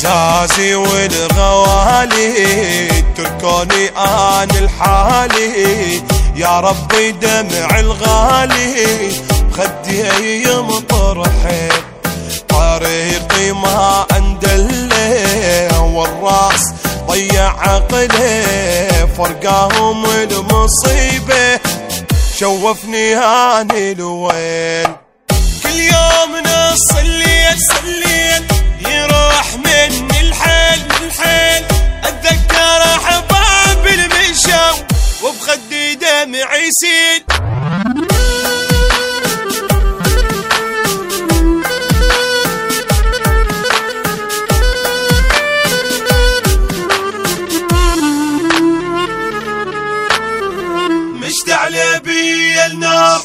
الغازي والغوالي تركوني آن الحالي. يا ربي دمع الغالي خدي مطرحي طريقي ما اندله والرأس ضيع عقله فرقاهم المصيبة شوفني هاني الوين يسيل مشتعل بي النار.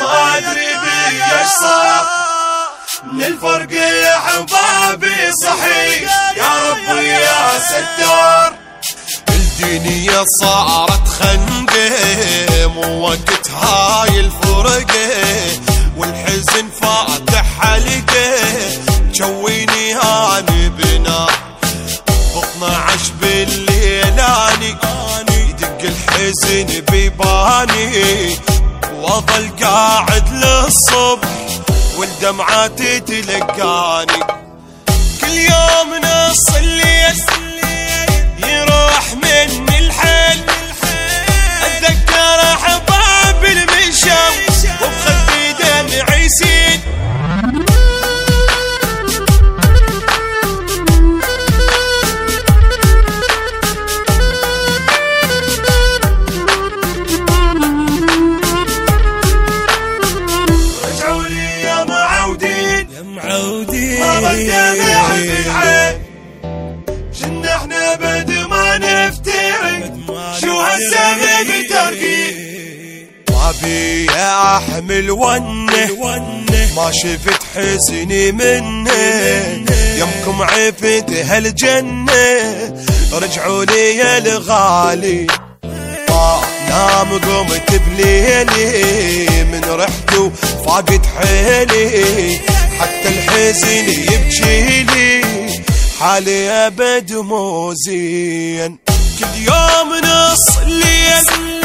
ما أدري بي إيش صار. من الفرق يا حبابي صحيح. يا ربي يا ستار. الدنيا صارت مو وقت هاي الفرقة والحزن فاتح حلقه جويني هاني بنار ب 12 بالليل أني يدق الحزن بيباني وأظل قاعد للصبح والدمعات تلقاني كل يوم نص معودين بدنا في العين. جنا إحنا بد ما نفترق شو هالسبب ترقي بابي يا أحمل ونة. ما شفت حزني منه. يمكم عفت هالجنة. رجعوا لي الغالي. ما نام قمت بليلي. من رحته فاقد حيلي. حتى الحزن يبكيلي حالي أبد مو زين كل يوم نص الليل